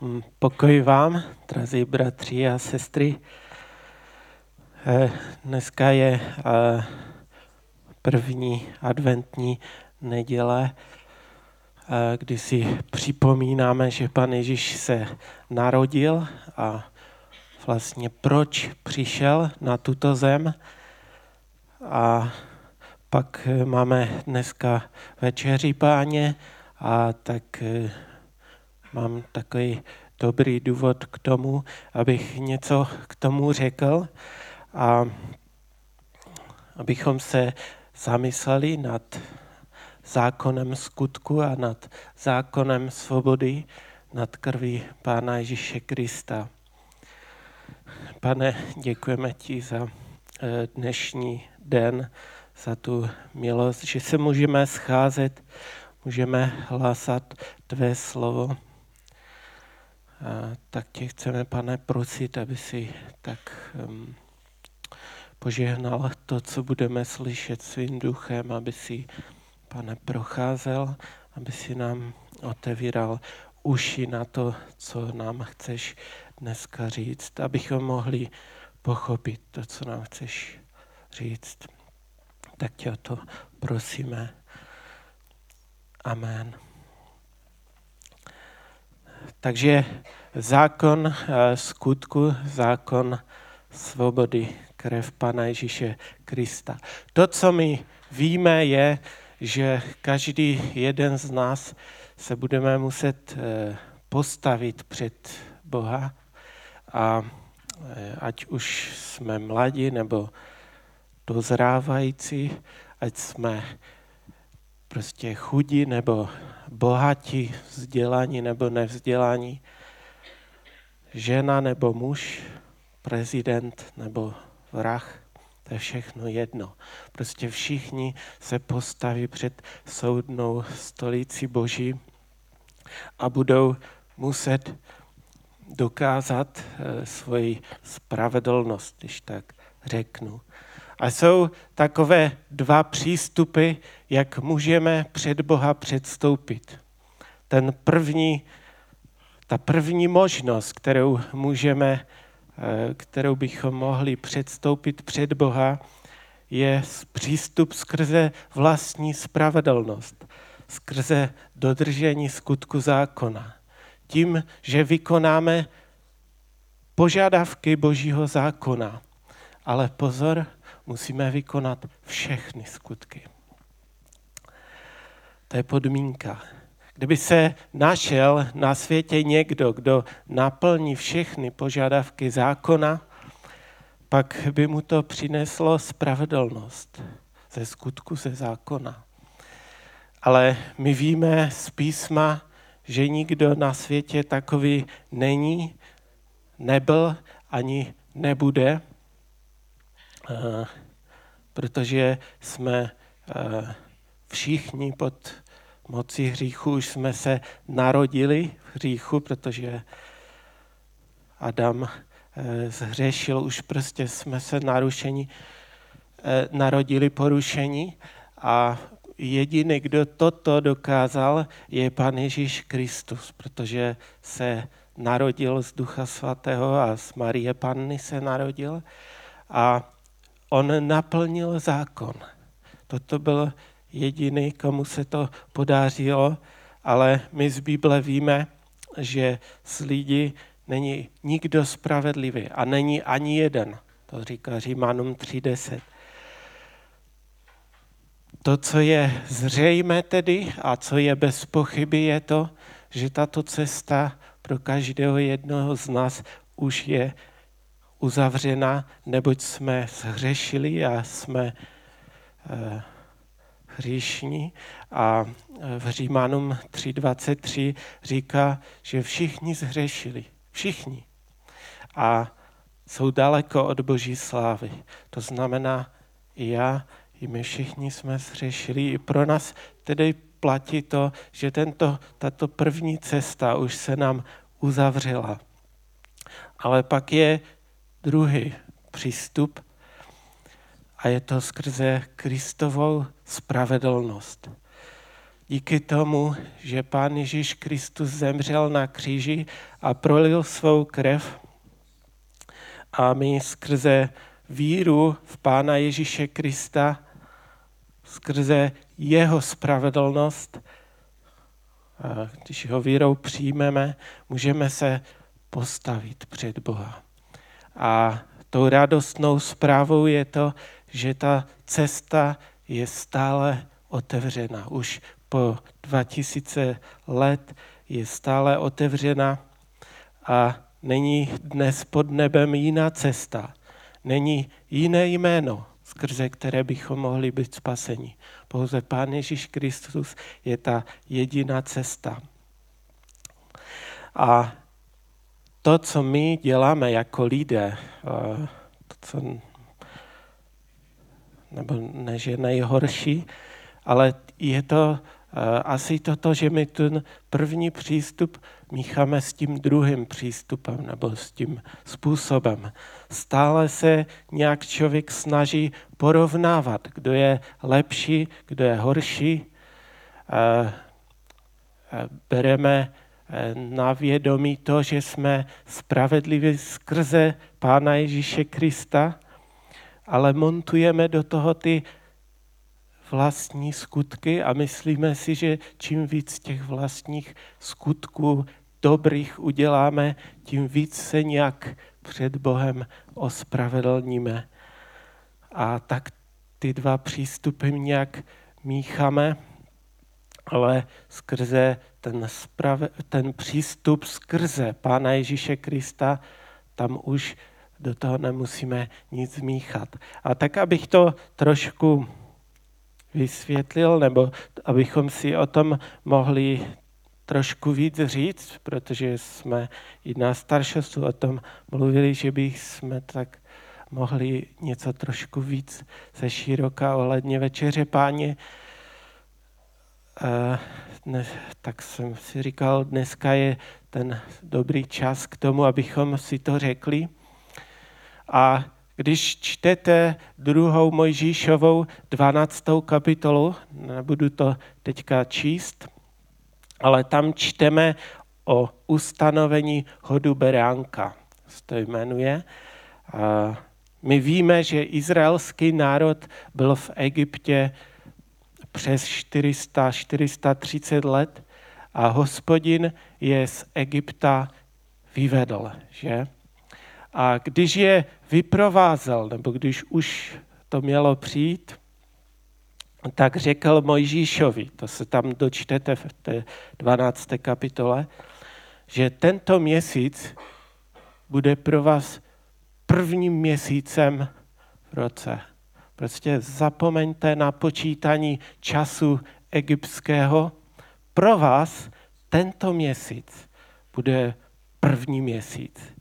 Mm, pokoj vám, drazí bratři a sestry. Eh, dneska je eh, první adventní neděle, eh, kdy si připomínáme, že Pan Ježíš se narodil a vlastně proč přišel na tuto zem. A pak máme dneska večeři páně a tak mám takový dobrý důvod k tomu, abych něco k tomu řekl a abychom se zamysleli nad zákonem skutku a nad zákonem svobody, nad krví Pána Ježíše Krista. Pane, děkujeme ti za eh, dnešní den, za tu milost, že se můžeme scházet, můžeme hlásat tvé slovo tak tě chceme, pane, prosit, aby si tak um, požehnal to, co budeme slyšet svým duchem, aby si, pane, procházel, aby si nám otevíral uši na to, co nám chceš dneska říct, abychom mohli pochopit to, co nám chceš říct. Tak tě o to prosíme. Amen. Takže zákon eh, skutku, zákon svobody, krev Pana Ježíše Krista. To, co my víme, je, že každý jeden z nás se budeme muset eh, postavit před Boha a eh, ať už jsme mladí nebo dozrávající, ať jsme prostě chudí nebo bohatí, vzdělání nebo nevzdělání, žena nebo muž, prezident nebo vrah, to je všechno jedno. Prostě všichni se postaví před soudnou stolici Boží a budou muset dokázat eh, svoji spravedlnost, když tak řeknu. A jsou takové dva přístupy, jak můžeme před Boha předstoupit. Ten první, ta první možnost, kterou můžeme, eh, kterou bychom mohli předstoupit před Boha, je přístup skrze vlastní spravedlnost, skrze dodržení skutku zákona. Tím, že vykonáme požadavky Božího zákona. Ale pozor, musíme vykonat všechny skutky. To je podmínka. Kdyby se našel na světě někdo, kdo naplní všechny požadavky zákona, pak by mu to přineslo spravedlnost ze skutku ze zákona. Ale my víme z písma, že nikdo na světě takový není, nebyl ani nebude. Eh, protože jsme eh, všichni pod mocí hříchu, už jsme se narodili v hříchu, protože Adam eh, zhřešil, už prostě jsme se narušení, narodili porušení a jediný, kdo toto dokázal, je Pan Ježíš Kristus, protože se narodil z Ducha Svatého a z Marie Panny se narodil a on naplnil zákon. Toto byl jediný, komu se to podařilo, ale my z Bible víme, že z lidí není nikdo spravedlivý a není ani jeden. To říká Římanům 3.10. To, co je zřejmé tedy a co je bez pochyby, je to, že tato cesta pro každého jednoho z nás už je uzavřena, neboť jsme zhřešili a jsme eh, hříšní. A eh, v Římanům 3.23 říká, že všichni zhřešili. Všichni. A jsou daleko od boží slávy. To znamená, i já, i my všichni jsme zhřešili. I pro nás tedy platí to, že tento, tato první cesta už se nám uzavřela. Ale pak je druhý přístup a je to skrze Kristovou spravedlnost. díky tomu, že Pán Ježíš Kristus zemřel na kříži a prolil svou krev a my skrze víru v Pána Ježíše Krista, skrze jeho spravedlnost, když ho vírou přijmeme, můžeme se postavit před Boha. A tou radostnou zprávou je to, že ta cesta je stále otevřena. Už po 2000 let je stále otevřena a není dnes pod nebem jiná cesta. Není jiné jméno, skrze které bychom mohli být spaseni. Pouze Pán Ježíš Kristus je ta jediná cesta. A to, co my děláme jako lidé, to, co nebo než je nejhorší, ale je to asi toto, že my ten první přístup mícháme s tím druhým přístupem nebo s tím způsobem. Stále se nějak člověk snaží porovnávat, kdo je lepší, kdo je horší. Bereme e, na vědomí to, že jsme spravedliví skrze Pána Ježíše Krista, ale montujeme do toho ty vlastní skutky a myslíme si, že čím víc těch vlastních skutků dobrých uděláme, tím víc se nějak před Bohem ospravedlníme. A tak ty dva přístupy nějak mícháme, ale skrze ten, sprave, ten přístup skrze Pána Ježíše Krista, tam už do toho nemusíme nic míchat. A tak, abych to trošku vysvětlil, nebo abychom si o tom mohli trošku víc říct, protože jsme i na staršostu o tom mluvili, že bych jsme tak mohli něco trošku víc ze široka ohledně večeře páně. Dnes, tak jsem si říkal, dneska je ten dobrý čas k tomu, abychom si to řekli. A když čtete druhou Mojžíšovou 12. kapitolu, nebudu to teďka číst, ale tam čteme o ustanovení hodu beránka, se to jmenuje. A my víme, že izraelský národ byl v Egyptě přes 400, 430 let a hospodin je z Egypta vyvedl, že? A když je vyprovázel, nebo když už to mělo přijít, tak řekl Mojžíšovi, to se tam dočtete v té 12. kapitole, že tento měsíc bude pro vás prvním měsícem v roce. Prostě zapomeňte na počítání času egyptského. Pro vás tento měsíc bude první měsíc.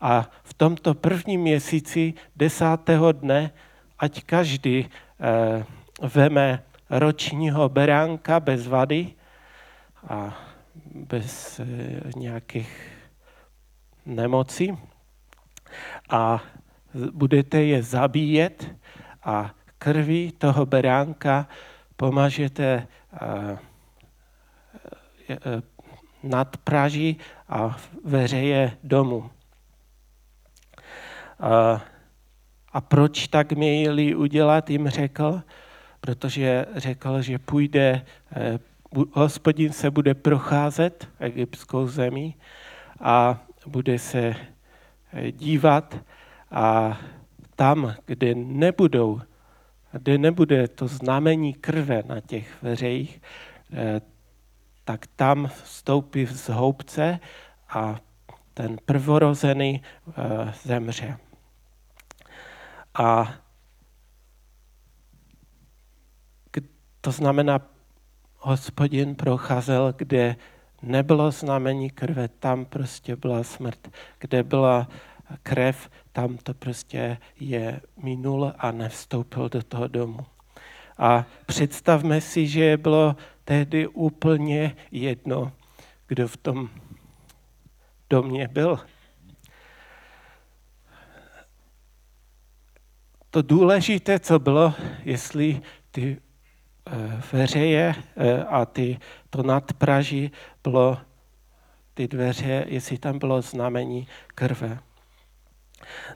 A v tomto prvním měsíci, desátého dne, ať každý eh, veme ročního beránka bez vady a bez eh, nějakých nemocí a budete je zabíjet a krví toho beránka pomažete eh, eh, nad Praží a veřeje domu. A proč tak měli udělat, jim řekl, protože řekl, že půjde, eh, hospodin se bude procházet egyptskou zemí a bude se dívat a tam, kde nebudou, kde nebude to znamení krve na těch veřejích, eh, tak tam vstoupí z houbce a ten prvorozený zemře. A to znamená, hospodin procházel, kde nebylo znamení krve, tam prostě byla smrt. Kde byla krev, tam to prostě je minul a nevstoupil do toho domu. A představme si, že bylo tehdy úplně jedno, kdo v tom domě byl. To důležité, co bylo, jestli ty veřeje a ty, to nadpraží bylo ty dveře, jestli tam bylo znamení krve.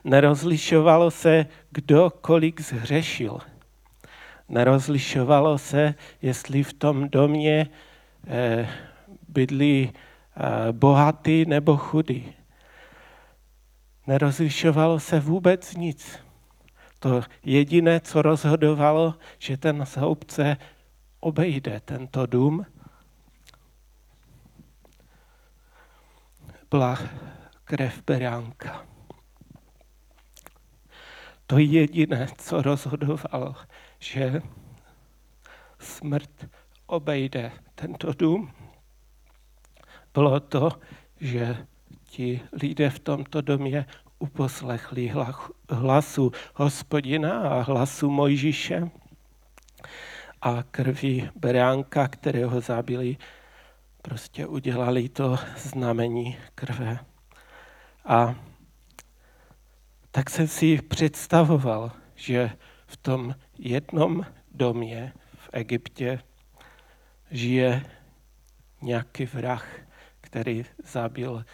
Nerozlišovalo se, kdo kolik zhřešil. Nerozlišovalo se, jestli v tom domě eh, bydlí eh, bohatý nebo chudý. Nerozlišovalo se vůbec nic. To jediné, co rozhodovalo, že ten zhoubce obejde tento dům, byla krev beránka. To jediné, co rozhodovalo, že smrt obejde tento dům, bylo to, že ti lidé v tomto domě uposlechli hlasu hospodina a hlasu Mojžíše a krví beránka, kterého zabili, prostě udělali to znamení krve. A tak jsem si představoval, že v tom jednom domě v Egyptě žije nějaký vrah, který zabil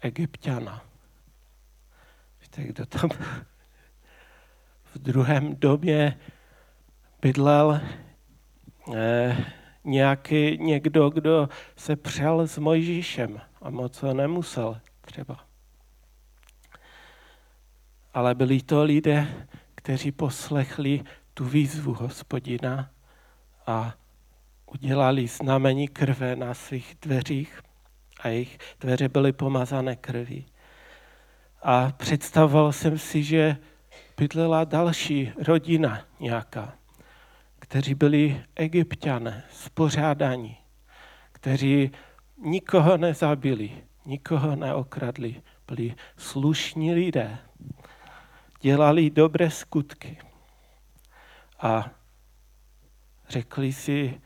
egyptiana. Víte, kdo tam v druhém domě bydlel eh, nějaký někdo, kdo se přel s Mojžíšem a moc ho nemusel třeba. Ale byli to lidé, kteří poslechli tu výzvu hospodina a udělali znamení krve na svých dveřích a jejich dveře byly pomazané krví. A představoval jsem si, že bydlela další rodina nějaká, kteří byli egyptiané, spořádaní, kteří nikoho nezabili, nikoho neokradli, byli slušní lidé, dělali dobré skutky. A řekli si,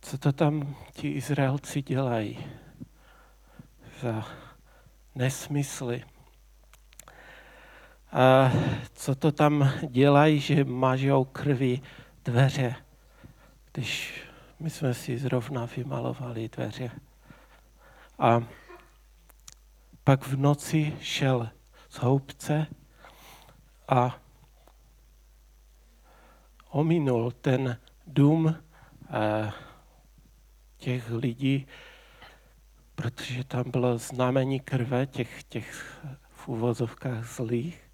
co to tam ti Izraelci dělají za nesmysly. A co to tam dělají, že mažou krví dveře, když my jsme si zrovna vymalovali dveře. A pak v noci šel z houbce a ominul ten dům eh, těch lidí, protože tam bylo znamení krve těch, těch v úvozovkách zlých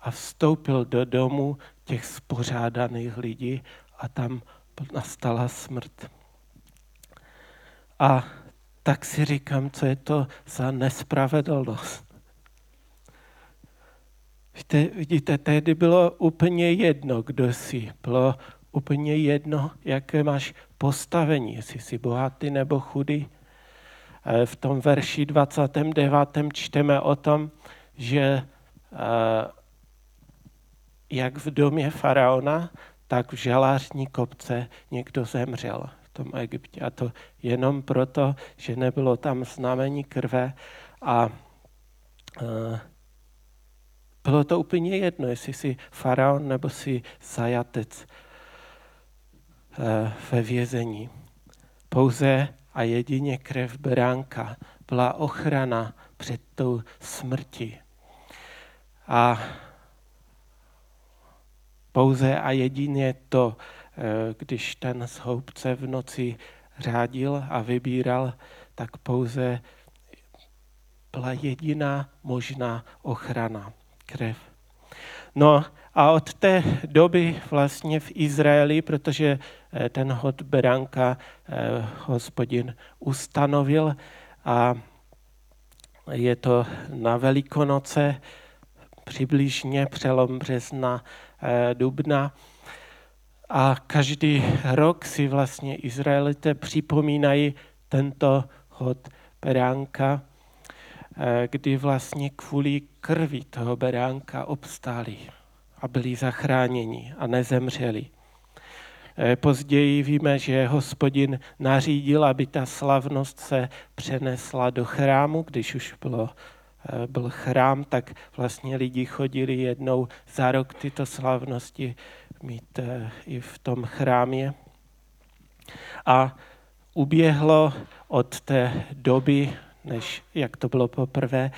a vstoupil do domu těch spořádaných lidí a tam nastala smrt. A tak si říkám, co je to za nespravedlnost. Víte, vidíte, tehdy bylo úplně jedno, kdo jsi. Bylo úplně jedno, jaké máš postavení, jestli jsi bohatý nebo chudý. V tom verši 29. čteme o tom, že eh, jak v domě faraona, tak v žalářní kopce někdo zemřel v tom Egyptě. A to jenom proto, že nebylo tam znamení krve a uh, bylo to úplně jedno, jestli jsi faraon nebo jsi zajatec uh, ve vězení. Pouze a jedině krev beránka byla ochrana před tou smrti. A pouze a jedině to, eh, když ten zhoubce v noci řádil a vybíral, tak pouze byla jediná možná ochrana, krev. No a od té doby vlastně v Izraeli, protože eh, ten hod beránka eh, hospodin ustanovil a je to na Velikonoce, přibližně přelom března Eh, dubna. A každý rok si vlastně Izraelité připomínají tento hod beránka, eh, kdy vlastně kvůli krvi toho beránka obstáli a byli zachráněni a nezemřeli. Eh, později víme, že hospodin nařídil, aby ta slavnost se přenesla do chrámu, když už bylo Eh, byl chrám, tak vlastně lidi chodili jednou za rok tyto slavnosti mít eh, i v tom chrámě. A uběhlo od té doby, než jak to bylo poprvé,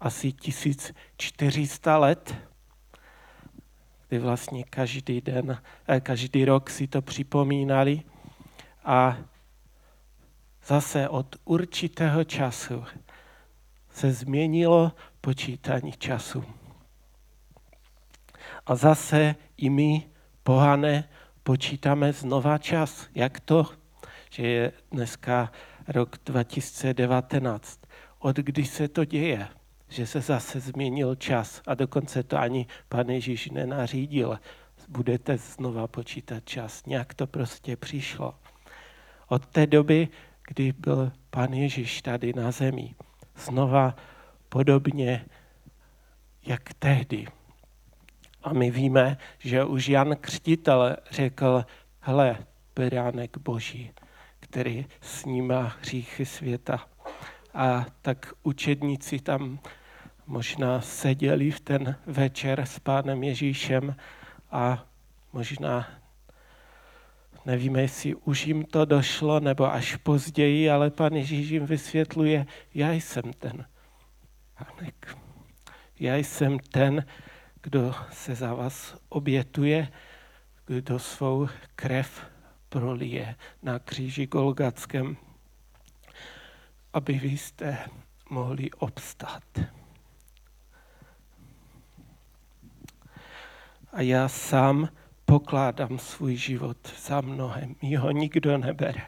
asi 1400 let, kdy vlastně každý den, eh, každý rok si to připomínali a zase od určitého času se změnilo počítání času. A zase i my, pohané, počítáme znova čas. Jak to, že je dneska rok 2019? Od kdy se to děje? Že se zase změnil čas a dokonce to ani pan Ježíš nenařídil. Budete znova počítat čas. Nějak to prostě přišlo. Od té doby, kdy byl pan Ježíš tady na zemi, znova podobně jak tehdy. A my víme, že už Jan Křtitel řekl, hele, beránek boží, který snímá hříchy světa. A tak učedníci tam možná seděli v ten večer s pánem Ježíšem a možná nevíme, jestli už jim to došlo, nebo až později, ale pan Ježíš jim vysvětluje, já jsem ten pánek. Já jsem ten, kdo se za vás obětuje, kdo svou krev prolije na kříži Golgatském, aby vy jste mohli obstát. A já sám pokládám svůj život za mnohem. Mi ho nikdo nebere.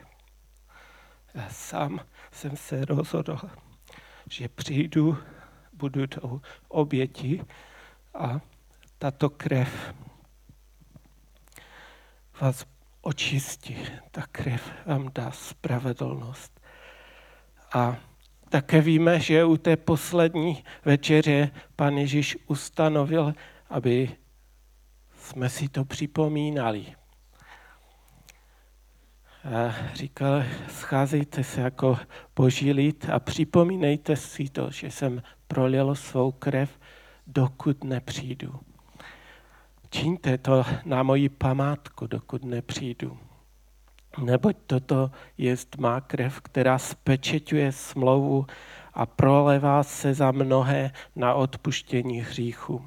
Já sám jsem se rozhodl, že přijdu, budu tou oběti a tato krev vás očistí. Ta krev vám dá spravedlnost. A také víme, že u té poslední večeře pan Ježíš ustanovil, aby jsme si to připomínali. A říkal, scházejte se jako boží lid a připomínejte si to, že jsem prolil svou krev, dokud nepřijdu. Čiňte to na moji památku, dokud nepřijdu. Neboť toto je má krev, která spečeťuje smlouvu a prolevá se za mnohé na odpuštění hříchu.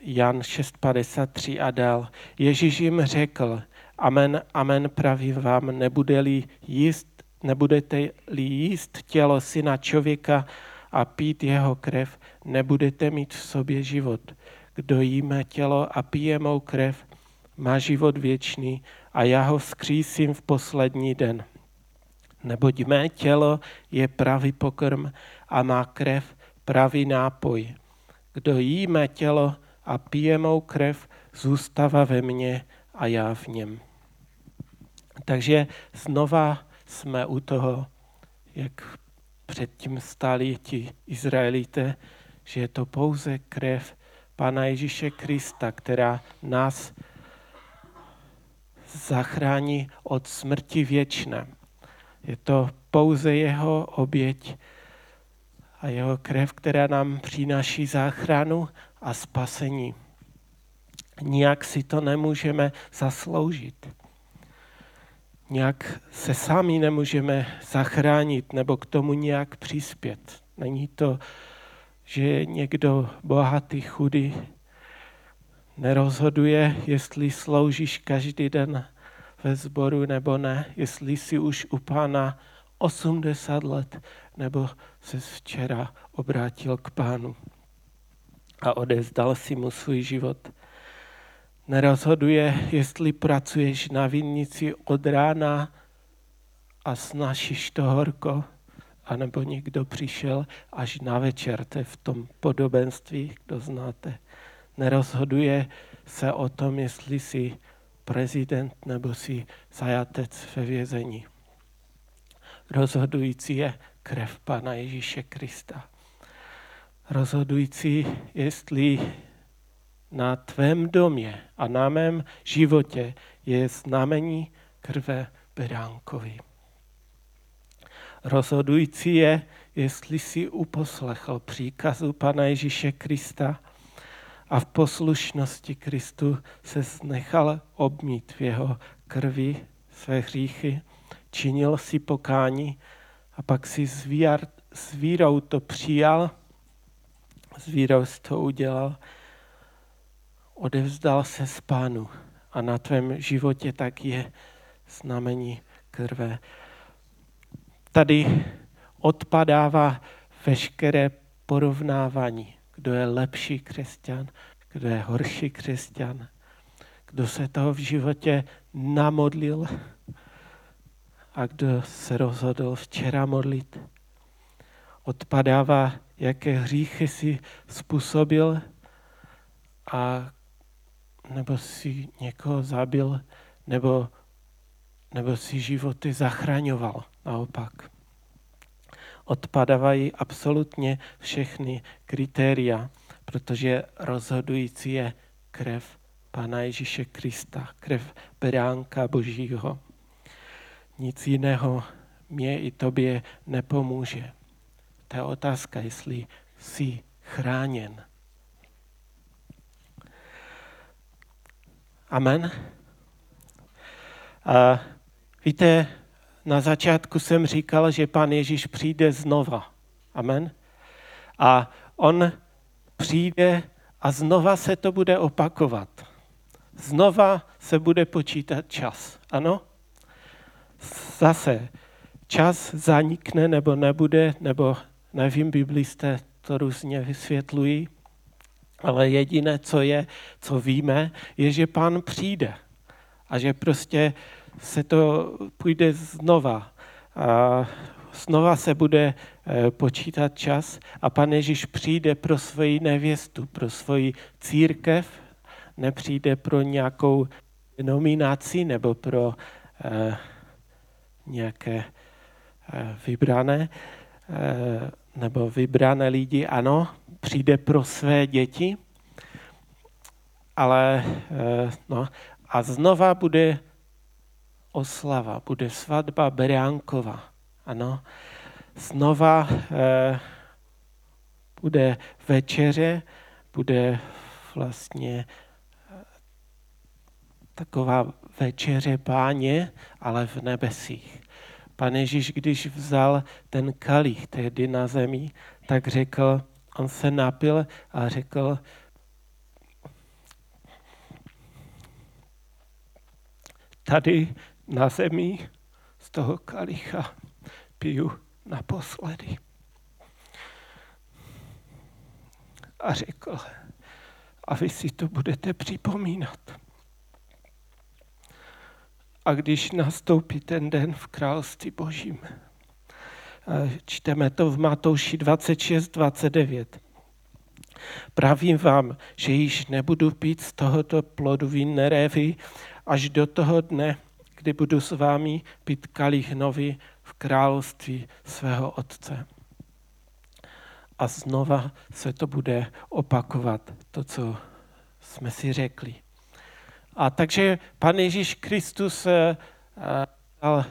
Jan 6.53 a dál. Ježíš jim řekl, amen, amen pravím vám, nebude-li jíst, nebudete-li jíst tělo syna člověka a pít jeho krev, nebudete mít v sobě život. Kdo jíme tělo a pije mou krev, má život věčný a já ho vzkřísím v poslední den. Neboť mé tělo je pravý pokrm a má krev pravý nápoj. Kdo jí mé tělo a pije mou krev, zůstává ve mně a já v něm. Takže znova jsme u toho, jak předtím stáli ti Izraelité, že je to pouze krev Pana Ježíše Krista, která nás zachrání od smrti věčné. Je to pouze jeho oběť a jeho krev, která nám přináší záchranu a spasení. Nijak si to nemůžeme zasloužit. Nijak se sami nemůžeme zachránit nebo k tomu nějak přispět. Není to, že je někdo bohatý, chudý, nerozhoduje, jestli sloužíš každý den ve sboru nebo ne, jestli jsi už u pána 80 let nebo se včera obrátil k pánu a odezdal si mu svůj život. Nerozhoduje, jestli pracuješ na vinnici od rána a snažíš to horko, anebo někdo přišel až na večer, to je v tom podobenství, kdo znáte. Nerozhoduje se o tom, jestli jsi prezident nebo si zajatec ve vězení. Rozhodující je krev Pana Ježíše Krista rozhodující, jestli na tvém domě a na mém životě je znamení krve beránkovi. Rozhodující je, jestli si uposlechl příkazu Pana Ježíše Krista a v poslušnosti Kristu se nechal obmít v jeho krvi své hříchy, činil si pokání a pak si s vírou to přijal, s vírou to udělal, odevzdal se z pánu a na tvém životě tak je znamení krve. Tady odpadává veškeré porovnávání, kdo je lepší křesťan, kdo je horší křesťan, kdo se toho v životě namodlil a kdo se rozhodl včera modlit. Odpadává, jaké hříchy si způsobil a nebo si někoho zabil, nebo, nebo si životy zachraňoval naopak. Odpadávají absolutně všechny kritéria, protože rozhodující je krev Pana Ježíše Krista, krev beránka Božího. Nic jiného mě i tobě nepomůže. To je otázka, jestli jsi chráněn. Amen. A víte, na začátku jsem říkal, že pan Ježíš přijde znova. Amen. A on přijde a znova se to bude opakovat. Znova se bude počítat čas. Ano? Zase čas zanikne nebo nebude, nebo nevím, biblisté to různě vysvětlují, ale jediné, co je, co víme, je, že pán přijde a že prostě se to půjde znova. A znova se bude eh, počítat čas a pan Ježíš přijde pro svoji nevěstu, pro svoji církev, nepřijde pro nějakou nominaci nebo pro eh, nějaké eh, vybrané nebo vybrané lidi, ano, přijde pro své děti, ale no, a znova bude oslava, bude svatba Beránková. Ano, znova eh, bude večeře, bude vlastně eh, taková večeře páně, ale v nebesích. Pan Ježíš, když vzal ten kalich tehdy na zemi, tak řekl, on se napil a řekl, tady na zemi z toho kalicha piju naposledy. A řekl, a vy si to budete připomínat. A když nastoupí ten den v království božím, čteme to v Matouši 26, 29. Pravím vám, že již nebudu pít z tohoto plodu vinné révy až do toho dne, kdy budu s vámi pít kalich nový v království svého Otce. A znova se to bude opakovat, to, co jsme si řekli. A takže Pan Ježíš Kristus eh, dal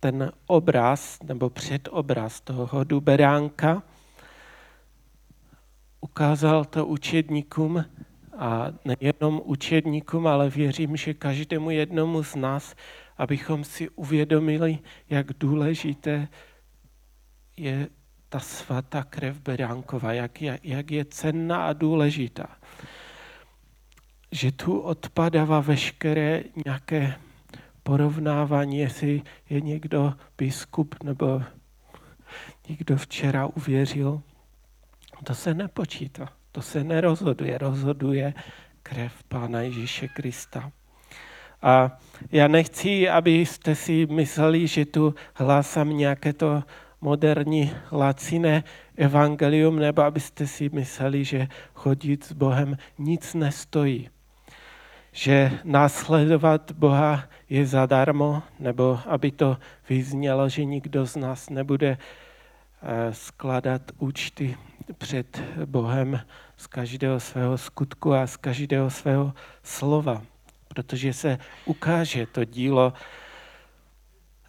ten obraz nebo předobraz toho hodu beránka, ukázal to učedníkům a nejenom učedníkům, ale věřím, že každému jednomu z nás, abychom si uvědomili, jak důležité je ta svatá krev beránkova, jak, jak, jak je cenná a důležitá. Že tu odpadává veškeré nějaké porovnávání, jestli je někdo biskup nebo někdo včera uvěřil. To se nepočítá, to se nerozhoduje, rozhoduje krev Pána Ježíše Krista. A já nechci, abyste si mysleli, že tu hlásám nějaké to moderní laciné evangelium, nebo abyste si mysleli, že chodit s Bohem nic nestojí že následovat Boha je zadarmo, nebo aby to vyznělo, že nikdo z nás nebude eh, skládat účty před Bohem z každého svého skutku a z každého svého slova, protože se ukáže to dílo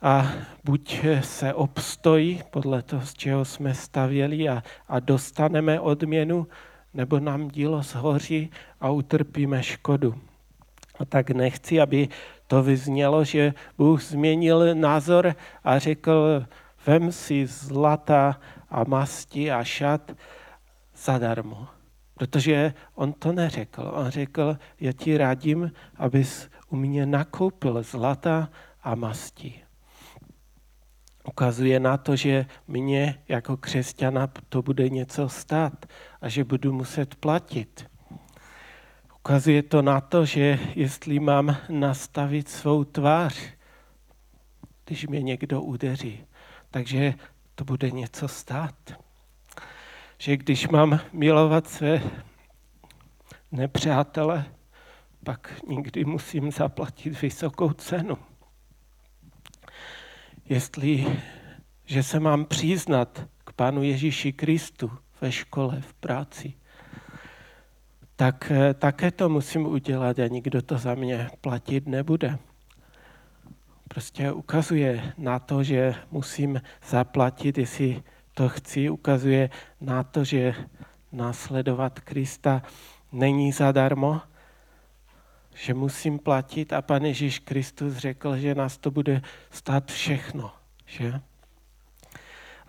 a buď se obstojí podle toho, z čeho jsme stavěli a, a dostaneme odměnu, nebo nám dílo zhoří a utrpíme škodu. A tak nechci, aby to vyznělo, že Bůh změnil názor a řekl, vem si zlata a masti a šat zadarmo. Protože on to neřekl. On řekl, já ti radím, abys u mě nakoupil zlata a masti. Ukazuje na to, že mě jako křesťana to bude něco stát a že budu muset platit. Ukazuje to na to, že jestli mám nastavit svou tvář, když mě někdo udeří, takže to bude něco stát. Že když mám milovat své nepřátele, pak nikdy musím zaplatit vysokou cenu. Jestli, že se mám přiznat k Pánu Ježíši Kristu ve škole, v práci, tak eh, také to musím udělat a nikdo to za mě platit nebude. Prostě ukazuje na to, že musím zaplatit, jestli to chci, ukazuje na to, že následovat Krista není zadarmo, že musím platit a Pan Ježíš Kristus řekl, že nás to bude stát všechno. Že?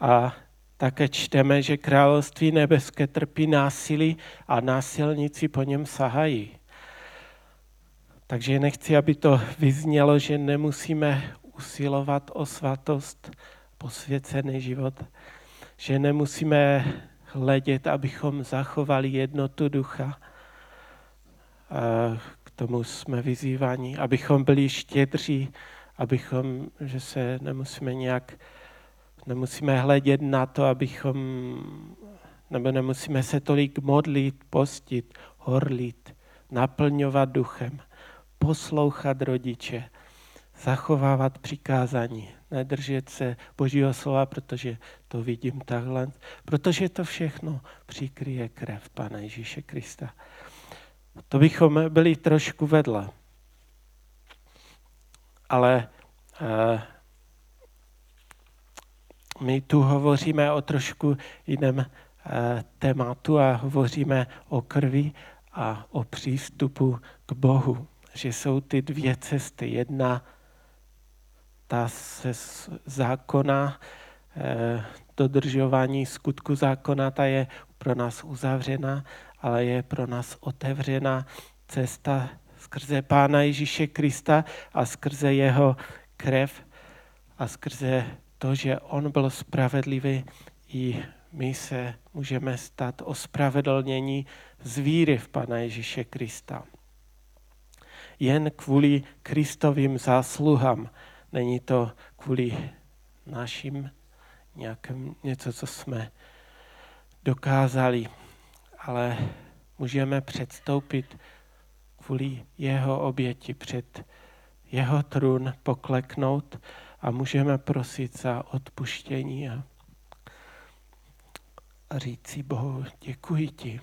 A také čteme, že království nebeské trpí násilí a násilníci po něm sahají. Takže nechci, aby to vyznělo, že nemusíme usilovat o svatost, posvěcený život, že nemusíme hledět, abychom zachovali jednotu ducha. K tomu jsme vyzýváni, abychom byli štědří, abychom, že se nemusíme nějak Nemusíme hledět na to, abychom, nebo nemusíme se tolik modlit, postit, horlit, naplňovat duchem, poslouchat rodiče, zachovávat přikázání, nedržet se Božího slova, protože to vidím takhle, protože to všechno přikryje krev Pana Ježíše Krista. To bychom byli trošku vedle. Ale eh, my tu hovoříme o trošku jiném eh, tématu a hovoříme o krvi a o přístupu k Bohu. Že jsou ty dvě cesty. Jedna, ta se zákona, eh, dodržování skutku zákona, ta je pro nás uzavřena, ale je pro nás otevřena cesta skrze Pána Ježíše Krista a skrze jeho krev a skrze to, že on byl spravedlivý, i my se můžeme stát ospravedlnění z víry v Pana Ježíše Krista. Jen kvůli Kristovým zásluhám. Není to kvůli našim nějakým něco, co jsme dokázali, ale můžeme předstoupit kvůli jeho oběti před jeho trůn, pokleknout a můžeme prosit za odpuštění a, si Bohu, děkuji ti.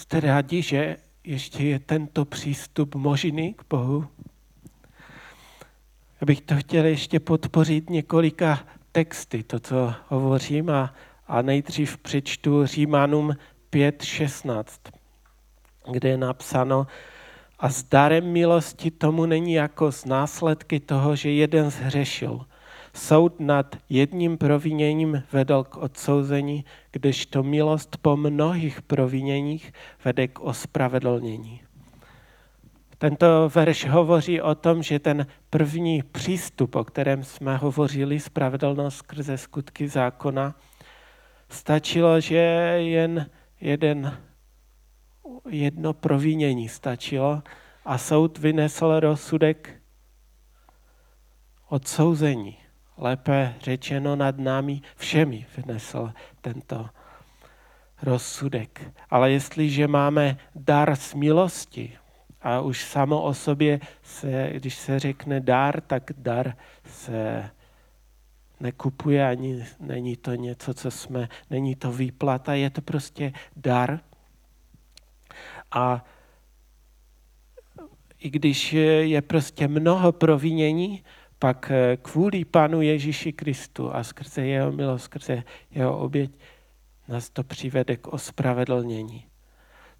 Jste rádi, že ještě je tento přístup možný k Bohu? Já bych to chtěl ještě podpořit několika texty, to, co hovořím, a, a nejdřív přečtu Římanům 5.16, kde je napsáno, a s darem milosti tomu není jako z následky toho, že jeden zhřešil. Soud nad jedním proviněním vedl k odsouzení, kdežto milost po mnohých proviněních vede k ospravedlnění. Tento verš hovoří o tom, že ten první přístup, o kterém jsme hovořili, spravedlnost skrze skutky zákona, stačilo, že jen jeden jedno provinění stačilo a soud vynesl rozsudek odsouzení. Lépe řečeno nad námi všemi vynesl tento rozsudek. Ale jestliže máme dar z milosti, a už samo o sobě, se, když se řekne dar, tak dar se nekupuje, ani není to něco, co jsme, není to výplata, je to prostě dar, a i když je prostě mnoho provinění, pak eh, kvůli Panu Ježíši Kristu a skrze jeho milost, skrze jeho oběť, nás to přivede k ospravedlnění.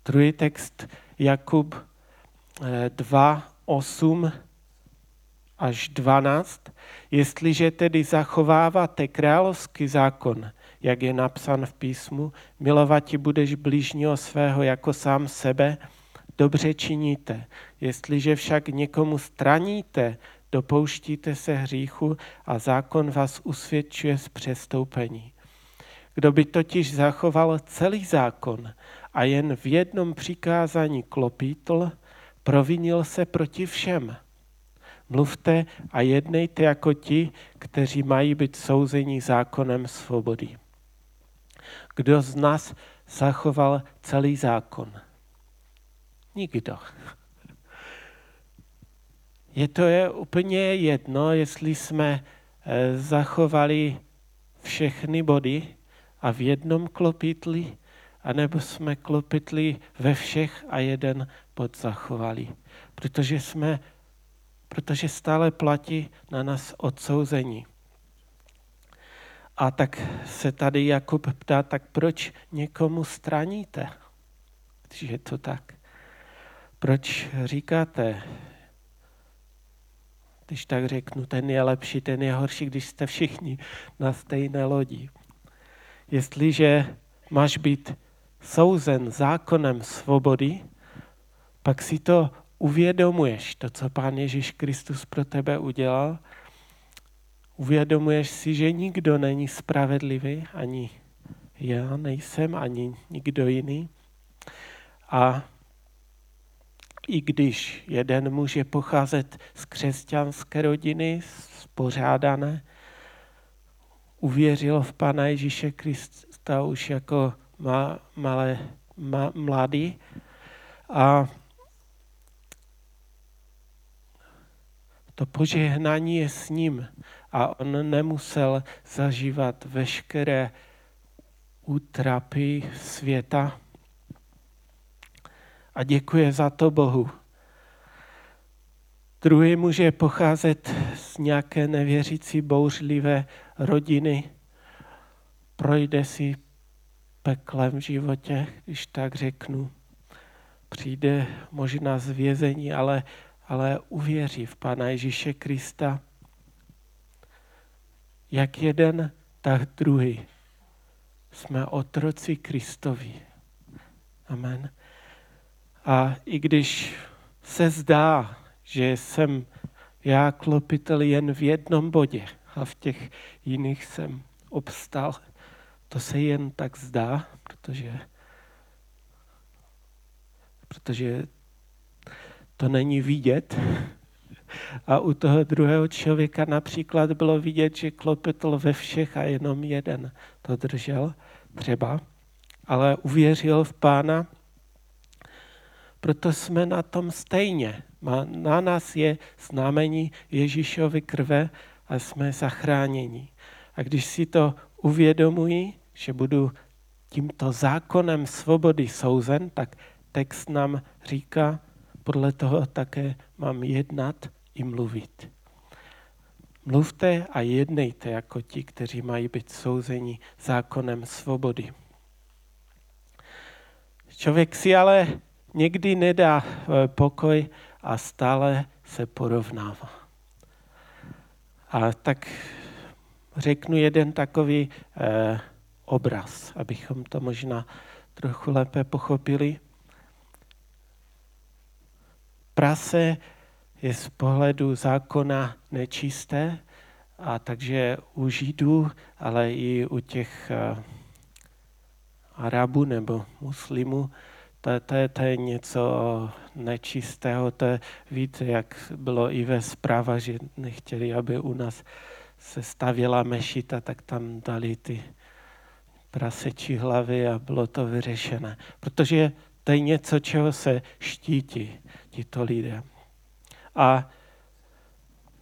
Druhý text Jakub 2, eh, 8 až 12. Jestliže tedy zachováváte královský zákon, jak je napsán v písmu, milovat budeš blížního svého jako sám sebe, dobře činíte. Jestliže však někomu straníte, dopouštíte se hříchu a zákon vás usvědčuje z přestoupení. Kdo by totiž zachoval celý zákon a jen v jednom přikázání klopítl, provinil se proti všem. Mluvte a jednejte jako ti, kteří mají být souzení zákonem svobody. Kdo z nás zachoval celý zákon? Nikdo. Je to je úplně jedno, jestli jsme eh, zachovali všechny body a v jednom klopitli, anebo jsme klopitli ve všech a jeden bod zachovali. Protože jsme, protože stále platí na nás odsouzení. A tak se tady Jakub ptá, tak proč někomu straníte, když je to tak? Proč říkáte, když tak řeknu, ten je lepší, ten je horší, když jste všichni na stejné lodi. Jestliže máš být souzen zákonem svobody, pak si to uvědomuješ, to, co Pán Ježíš Kristus pro tebe udělal, uvědomuješ si, že nikdo není spravedlivý, ani já nejsem, ani nikdo jiný. A i když jeden může pocházet z křesťanské rodiny, spořádané, uvěřil v Pana Ježíše Krista už jako ma, malé, ma, mladý a to požehnání je s ním a on nemusel zažívat veškeré útrapy světa, a děkuje za to Bohu. Druhý může pocházet z nějaké nevěřící bouřlivé rodiny, projde si peklem v životě, když tak řeknu. Přijde možná z vězení, ale, ale uvěří v Pana Ježíše Krista. Jak jeden, tak druhý. Jsme otroci Kristovi. Amen. A i když se zdá, že jsem já klopitel jen v jednom bodě a v těch jiných jsem obstal, to se jen tak zdá, protože, protože to není vidět. A u toho druhého člověka například bylo vidět, že klopetl ve všech a jenom jeden to držel třeba, ale uvěřil v pána proto jsme na tom stejně. Na nás je znamení Ježíšovy krve a jsme zachráněni. A když si to uvědomuji, že budu tímto zákonem svobody souzen, tak text nám říká, podle toho také mám jednat i mluvit. Mluvte a jednejte jako ti, kteří mají být souzeni zákonem svobody. Člověk si ale někdy nedá eh, pokoj a stále se porovnává. A tak řeknu jeden takový eh, obraz, abychom to možná trochu lépe pochopili. Prase je z pohledu zákona nečisté, a takže u Židů, ale i u těch eh, Arabů nebo muslimů to, to, to je něco nečistého, to je, víte, jak bylo i ve zpráva, že nechtěli, aby u nás se stavěla mešita, tak tam dali ty prasečí hlavy a bylo to vyřešené. Protože to je něco, čeho se štítí tito lidé. A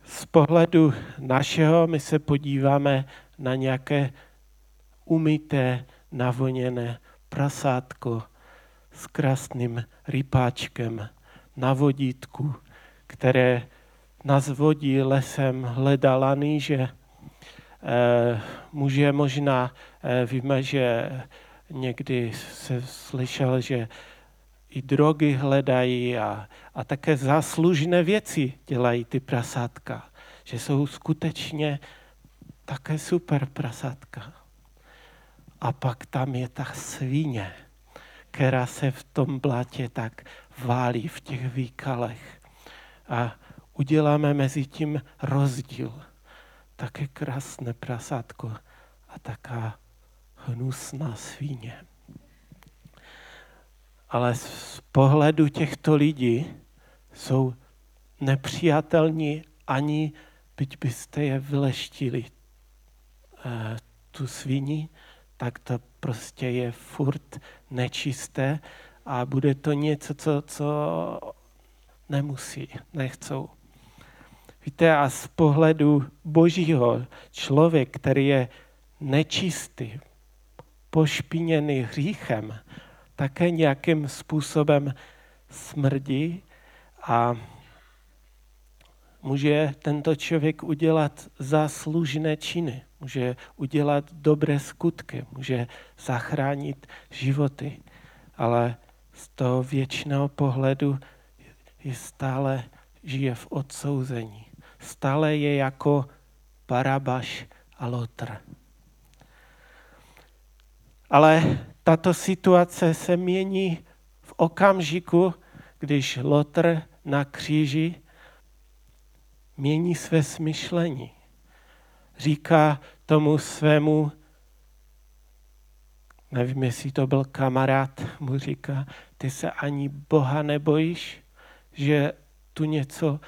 z pohledu našeho my se podíváme na nějaké umyté, navoněné prasátko, s krásným rypáčkem na vodítku, které nás vodí lesem, hledá laný, že Eh, muže možná, eh, víme, že někdy se slyšel, že i drogy hledají a, a také záslužné věci dělají ty prasátka, že jsou skutečně také super prasátka. A pak tam je ta svíně, která se v tom blatě tak válí v těch výkalech. A uděláme mezi tím rozdíl také krásné prasátko a taká hnusná svíně. Ale z pohledu těchto lidí jsou nepřijatelní ani, byť byste je vyleštili eh, tu svíni, tak to prostě je furt nečisté a bude to něco, co, co nemusí, nechcou. Víte, a z pohledu božího člověk, který je nečistý, pošpiněný hříchem, také nějakým způsobem smrdí a může tento člověk udělat záslužné činy, může udělat dobré skutky, může zachránit životy, ale z toho věčného pohledu je stále žije v odsouzení stále je jako Barabaš a Lotr. Ale tato situace se mění v okamžiku, když Lotr na kříži mění své smyšlení. Říká tomu svému, nevím, jestli to byl kamarád, mu říká, ty se ani Boha nebojíš, že tu něco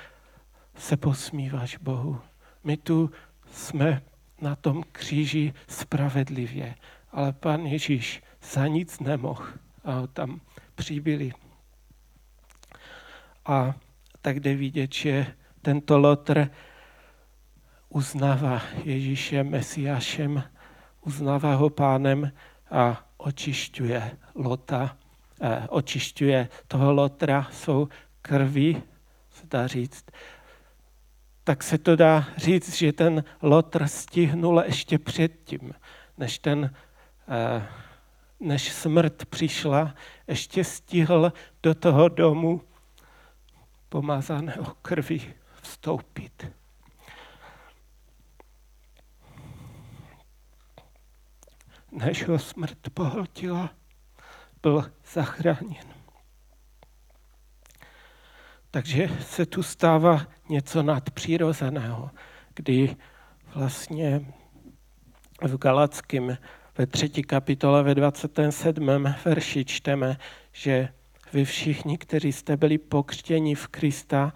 se posmíváš Bohu. My tu jsme na tom kříži spravedlivě, ale pan Ježíš za nic nemohl a ho tam přibyli. A tak jde vidět, že tento Lotr uznává Ježíše Mesiášem, uznává ho pánem a očišťuje Lota, očišťuje toho Lotra svou krví, se dá říct, tak se to dá říct, že ten Lotr stihnul ještě předtím, než, ten, než smrt přišla, ještě stihl do toho domu pomazaného krví vstoupit. Než ho smrt pohltila, byl zachráněn. Takže se tu stává něco nadpřirozeného, kdy vlastně v Galackém ve třetí kapitole ve 27. verši čteme, že vy všichni, kteří jste byli pokřtěni v Krista,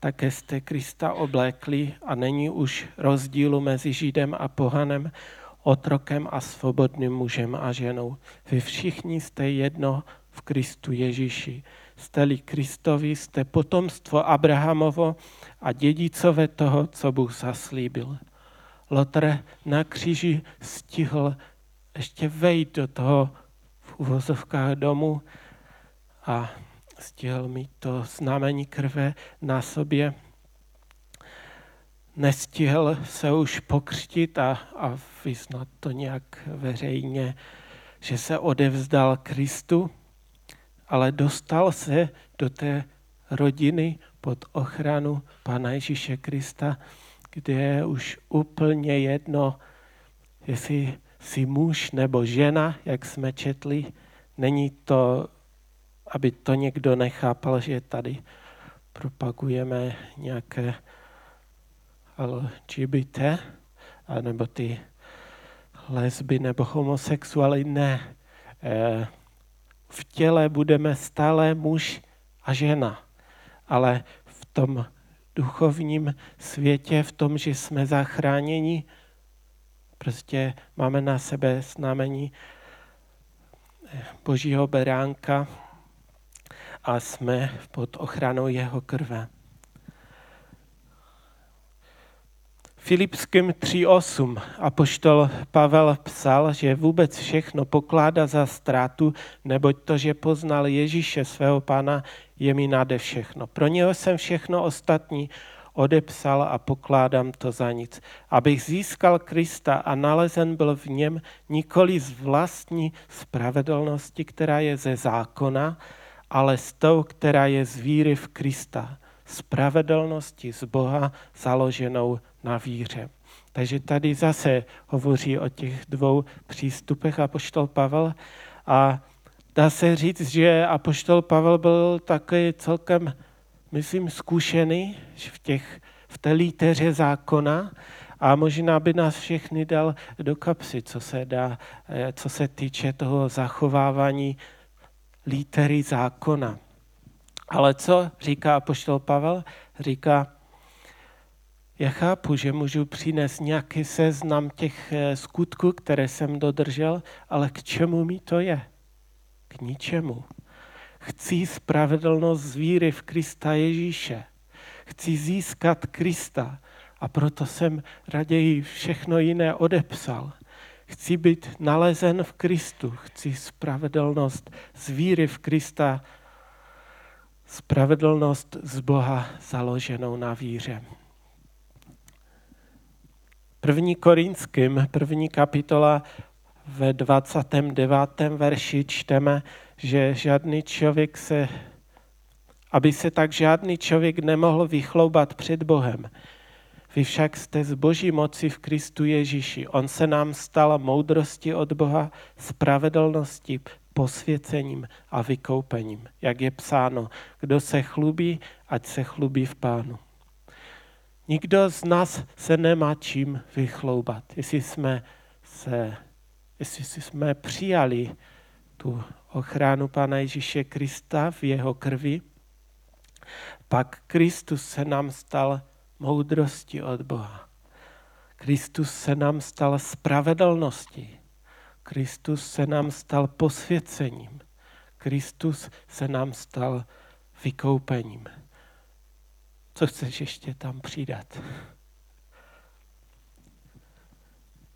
také jste Krista oblékli a není už rozdílu mezi Židem a pohanem, otrokem a svobodným mužem a ženou. Vy všichni jste jedno v Kristu Ježíši jste-li Kristovi, jste potomstvo Abrahamovo a dědicové toho, co Bůh zaslíbil. Lotr na kříži stihl ještě vejít do toho v uvozovkách domu a stihl mít to znamení krve na sobě. Nestihl se už pokřtit a, a vyznat to nějak veřejně, že se odevzdal Kristu, ale dostal se do té rodiny pod ochranu Pana Ježíše Krista, kde je už úplně jedno, jestli jsi muž nebo žena, jak jsme četli. Není to, aby to někdo nechápal, že tady propagujeme nějaké LGBT, nebo ty lesby nebo homosexuály. Ne. Eh, v těle budeme stále muž a žena, ale v tom duchovním světě, v tom, že jsme zachráněni, prostě máme na sebe znamení Božího beránka a jsme pod ochranou jeho krve. Filipským 3.8 apoštol Pavel psal, že vůbec všechno pokládá za ztrátu, neboť to, že poznal Ježíše svého pána, je mi nade všechno. Pro něho jsem všechno ostatní odepsal a pokládám to za nic. Abych získal Krista a nalezen byl v něm nikoli z vlastní spravedlnosti, která je ze zákona, ale s tou, která je z víry v Krista. Spravedlnosti z Boha založenou na víře. Takže tady zase hovoří o těch dvou přístupech apoštol Pavel a dá se říct, že apoštol Pavel byl taky celkem, myslím, zkušený v, těch, v té líteře zákona a možná by nás všechny dal do kapsy, co se, dá, eh, co se týče toho zachovávání lítery zákona. Ale co říká apoštol Pavel? Říká, já chápu, že můžu přinést nějaký seznam těch eh, skutků, které jsem dodržel, ale k čemu mi to je? K ničemu. Chci spravedlnost z víry v Krista Ježíše. Chci získat Krista a proto jsem raději všechno jiné odepsal. Chci být nalezen v Kristu. Chci spravedlnost z víry v Krista. Spravedlnost z Boha založenou na víře. První Korinským, první kapitola ve 29. verši čteme, že žádný člověk se, aby se tak žádný člověk nemohl vychloubat před Bohem. Vy však jste z boží moci v Kristu Ježíši. On se nám stal moudrosti od Boha, spravedlností, posvěcením a vykoupením. Jak je psáno, kdo se chlubí, ať se chlubí v pánu. Nikdo z nás se nemá čím vychloubat. Jestli jsme, se, jestli jsme přijali tu ochranu Pána Ježíše Krista v jeho krvi, pak Kristus se nám stal moudrosti od Boha. Kristus se nám stal spravedlností. Kristus se nám stal posvěcením. Kristus se nám stal vykoupením. Co chceš ještě tam přidat?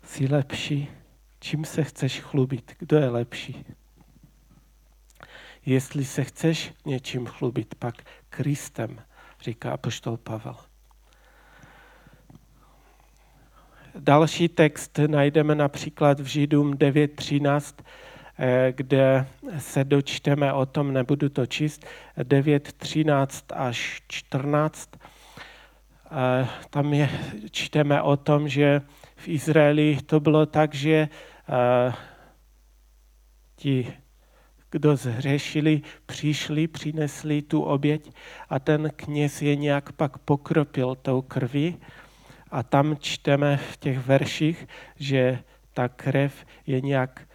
Jsi lepší? Čím se chceš chlubit? Kdo je lepší? Jestli se chceš něčím chlubit, pak Kristem, říká apoštol Pavel. Další text najdeme například v Židům 9.13, eh, kde se dočteme o tom, nebudu to číst, 9.13 až 14. Eh, tam je, čteme o tom, že v Izraeli to bylo tak, že eh, ti, kdo zhřešili, přišli, přinesli tu oběť a ten kněz je nějak pak pokropil tou krví a tam čteme v těch verších, že ta krev je nějak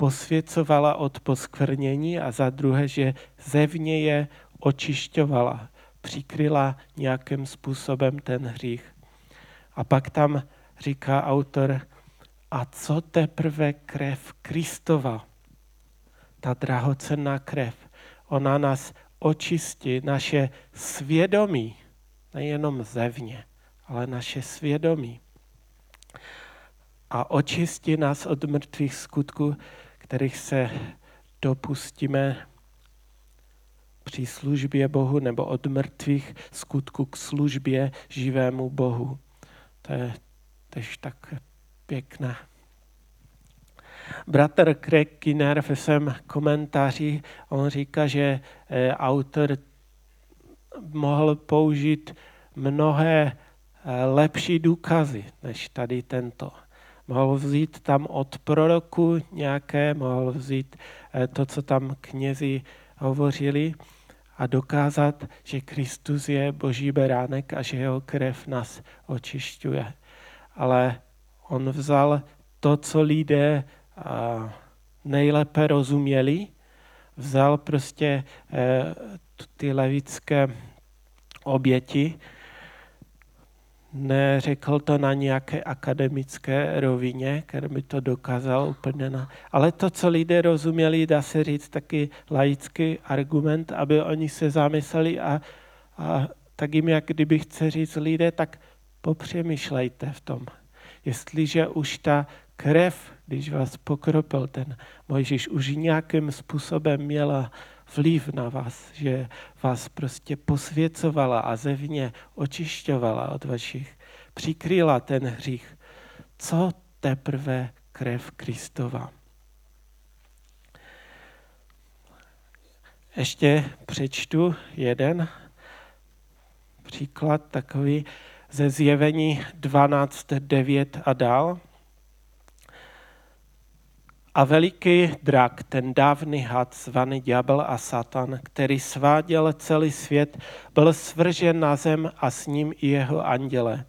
posvěcovala od poskvrnění a za druhé, že zevně je očišťovala, přikryla nějakým způsobem ten hřích. A pak tam říká autor, a co teprve krev Kristova, ta drahocenná krev, ona nás očistí, naše svědomí, nejenom zevně, ale naše svědomí. A očistí nás od mrtvých skutků, kterých se dopustíme při službě Bohu nebo od mrtvých skutků k službě živému Bohu. To je tež tak pěkné. Bratr Craig Kinner ve svém komentáři, on říká, že eh, autor mohl použít mnohé Eh, lepší důkazy než tady tento. Mohl vzít tam od proroku nějaké, mohl vzít eh, to, co tam knězi hovořili a dokázat, že Kristus je boží beránek a že jeho krev nás očišťuje. Ale on vzal to, co lidé eh, nejlépe rozuměli, vzal prostě ty levické oběti, neřekl to na nějaké akademické rovině, který by to dokázal úplně na... Ale to, co lidé rozuměli, dá se říct taky laický argument, aby oni se zamysleli a, a tak jim, jak kdyby chce říct lidé, tak popřemýšlejte v tom. Jestliže už ta krev, když vás pokropil ten Mojžíš, už nějakým způsobem měla vliv na vás, že vás prostě posvěcovala a zevně očišťovala od vašich, přikryla ten hřích. Co teprve krev Kristova? Ještě přečtu jeden příklad takový ze zjevení 12.9 a dál. A veliký drak, ten dávný had, zvaný ďábel a satan, který sváděl celý svět, byl svržen na zem a s ním i jeho anděle.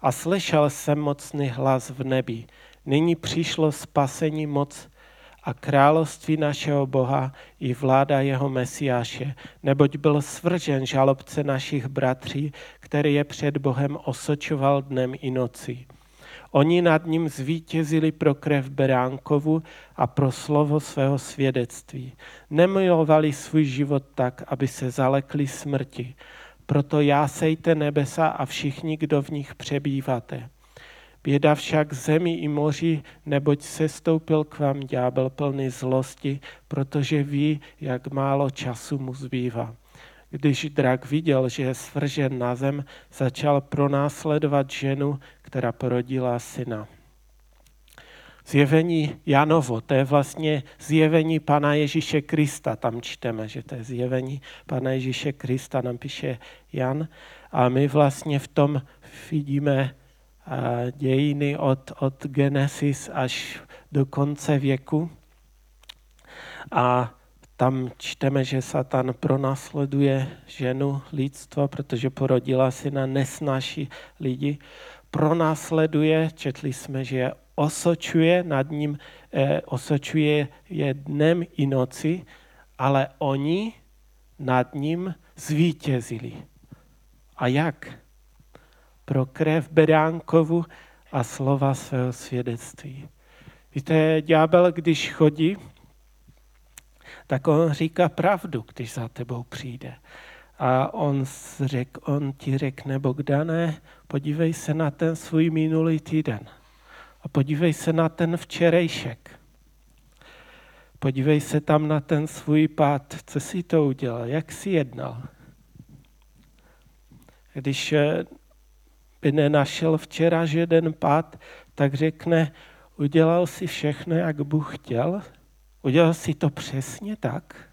A slyšel jsem mocný hlas v nebi. Nyní přišlo spasení moc a království našeho Boha i vláda jeho Mesiáše, neboť byl svržen žalobce našich bratří, který je před Bohem osočoval dnem i nocí. Oni nad ním zvítězili pro krev Beránkovu a pro slovo svého svědectví. Nemilovali svůj život tak, aby se zalekli smrti. Proto jásejte nebesa a všichni, kdo v nich přebýváte. Běda však zemi i moři, neboť se stoupil k vám ďábel plný zlosti, protože ví, jak málo času mu zbývá. Když drak viděl, že je svržen na zem, začal pronásledovat ženu, která porodila syna. Zjevení Janovo, to je vlastně zjevení Pana Ježíše Krista. Tam čteme, že to je zjevení Pana Ježíše Krista, nám píše Jan. A my vlastně v tom vidíme dějiny od, od Genesis až do konce věku. A tam čteme, že Satan pronásleduje ženu lidstva, protože porodila syna, nesnáší lidi. Pronásleduje, četli jsme, že je osočuje nad ním, eh, osočuje je dnem i noci, ale oni nad ním zvítězili. A jak? Pro krev Beránkovu a slova svého svědectví. Víte, ďábel, když chodí, tak on říká pravdu, když za tebou přijde. A on, řek, on ti řekne, Bogdané, podívej se na ten svůj minulý týden. A podívej se na ten včerejšek. Podívej se tam na ten svůj pád, co jsi to udělal, jak jsi jednal. Když eh, by nenašel včera jeden pád, tak řekne, udělal si všechno, jak Bůh chtěl, Udělal si to přesně tak?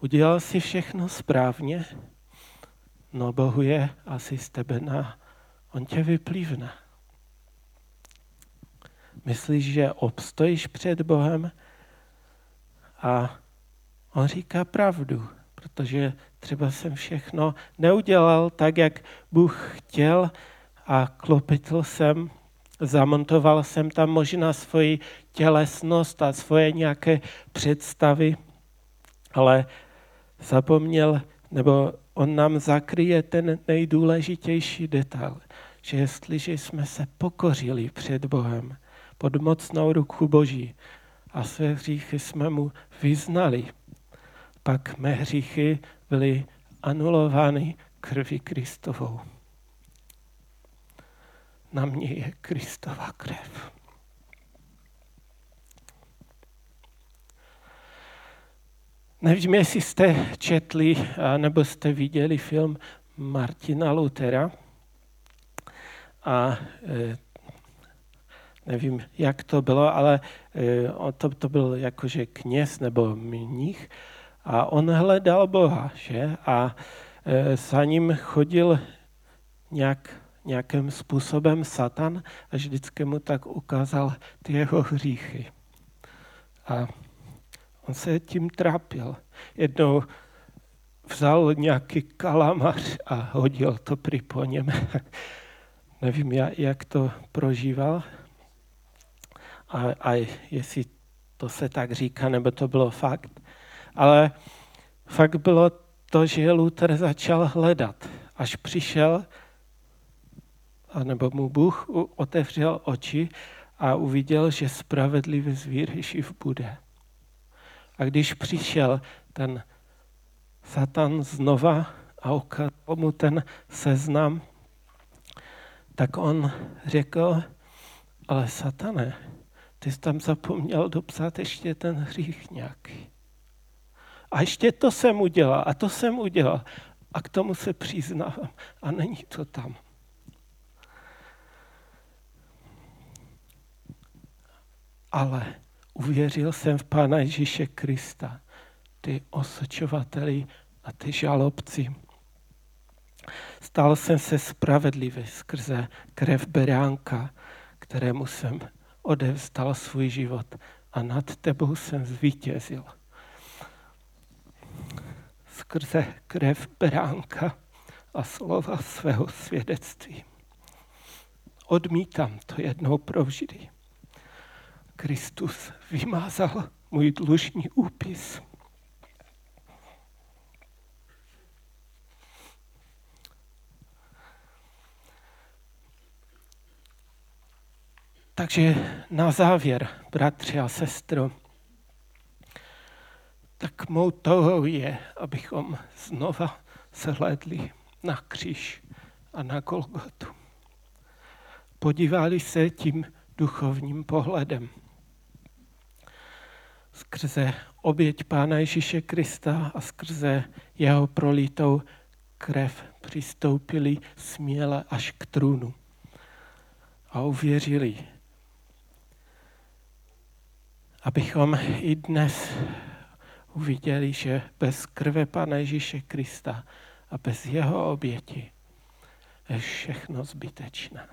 Udělal si všechno správně? No Bohu je asi z tebe na, on tě vyplivne. Myslíš, že obstojíš před Bohem? A on říká pravdu, protože třeba jsem všechno neudělal tak, jak Bůh chtěl a klopitl jsem zamontoval jsem tam možná svoji tělesnost a svoje nějaké představy, ale zapomněl, nebo on nám zakryje ten nejdůležitější detail, že jestliže jsme se pokořili před Bohem pod mocnou ruku Boží a své hříchy jsme mu vyznali, pak mé hříchy byly anulovány krví Kristovou na mě je Kristova krev. Nevím, jestli jste četli nebo jste viděli film Martina Lutera. A e, nevím, jak to bylo, ale e, to, to byl jakože kněz nebo mních a on hledal Boha, že? A e, za ním chodil nějak nějakým způsobem Satan a vždycky mu tak ukázal ty jeho hříchy. A on se tím trápil. Jednou vzal nějaký kalamař a hodil to při po něm. Nevím, jak to prožíval. A, a jestli to se tak říká, nebo to bylo fakt. Ale fakt bylo to, že Luther začal hledat. Až přišel nebo mu Bůh otevřel oči a uviděl, že spravedlivý zvíř živ bude. A když přišel ten Satan znova a ukázal mu ten seznam, tak on řekl, ale satane, ty jsi tam zapomněl dopsat ještě ten hřích nějaký. A ještě to jsem udělal a to jsem udělal. A k tomu se přiznávám. A není to tam. Ale uvěřil jsem v Pána Ježíše Krista, ty osočovateli a ty žalobci. Stal jsem se spravedlivý skrze krev beránka, kterému jsem odevzdal svůj život a nad tebou jsem zvítězil. Skrze krev beránka a slova svého svědectví. Odmítám to jednou provždy. Kristus vymázal můj dlužní úpis. Takže na závěr, bratři a sestro, tak mou touhou je, abychom znova sehledli na kříž a na Golgotu. Podívali se tím duchovním pohledem. Skrze oběť Pána Ježíše Krista a skrze jeho prolítou krev přistoupili směle až k trůnu a uvěřili, abychom i dnes uviděli, že bez krve Pana Ježíše Krista a bez jeho oběti je všechno zbytečné.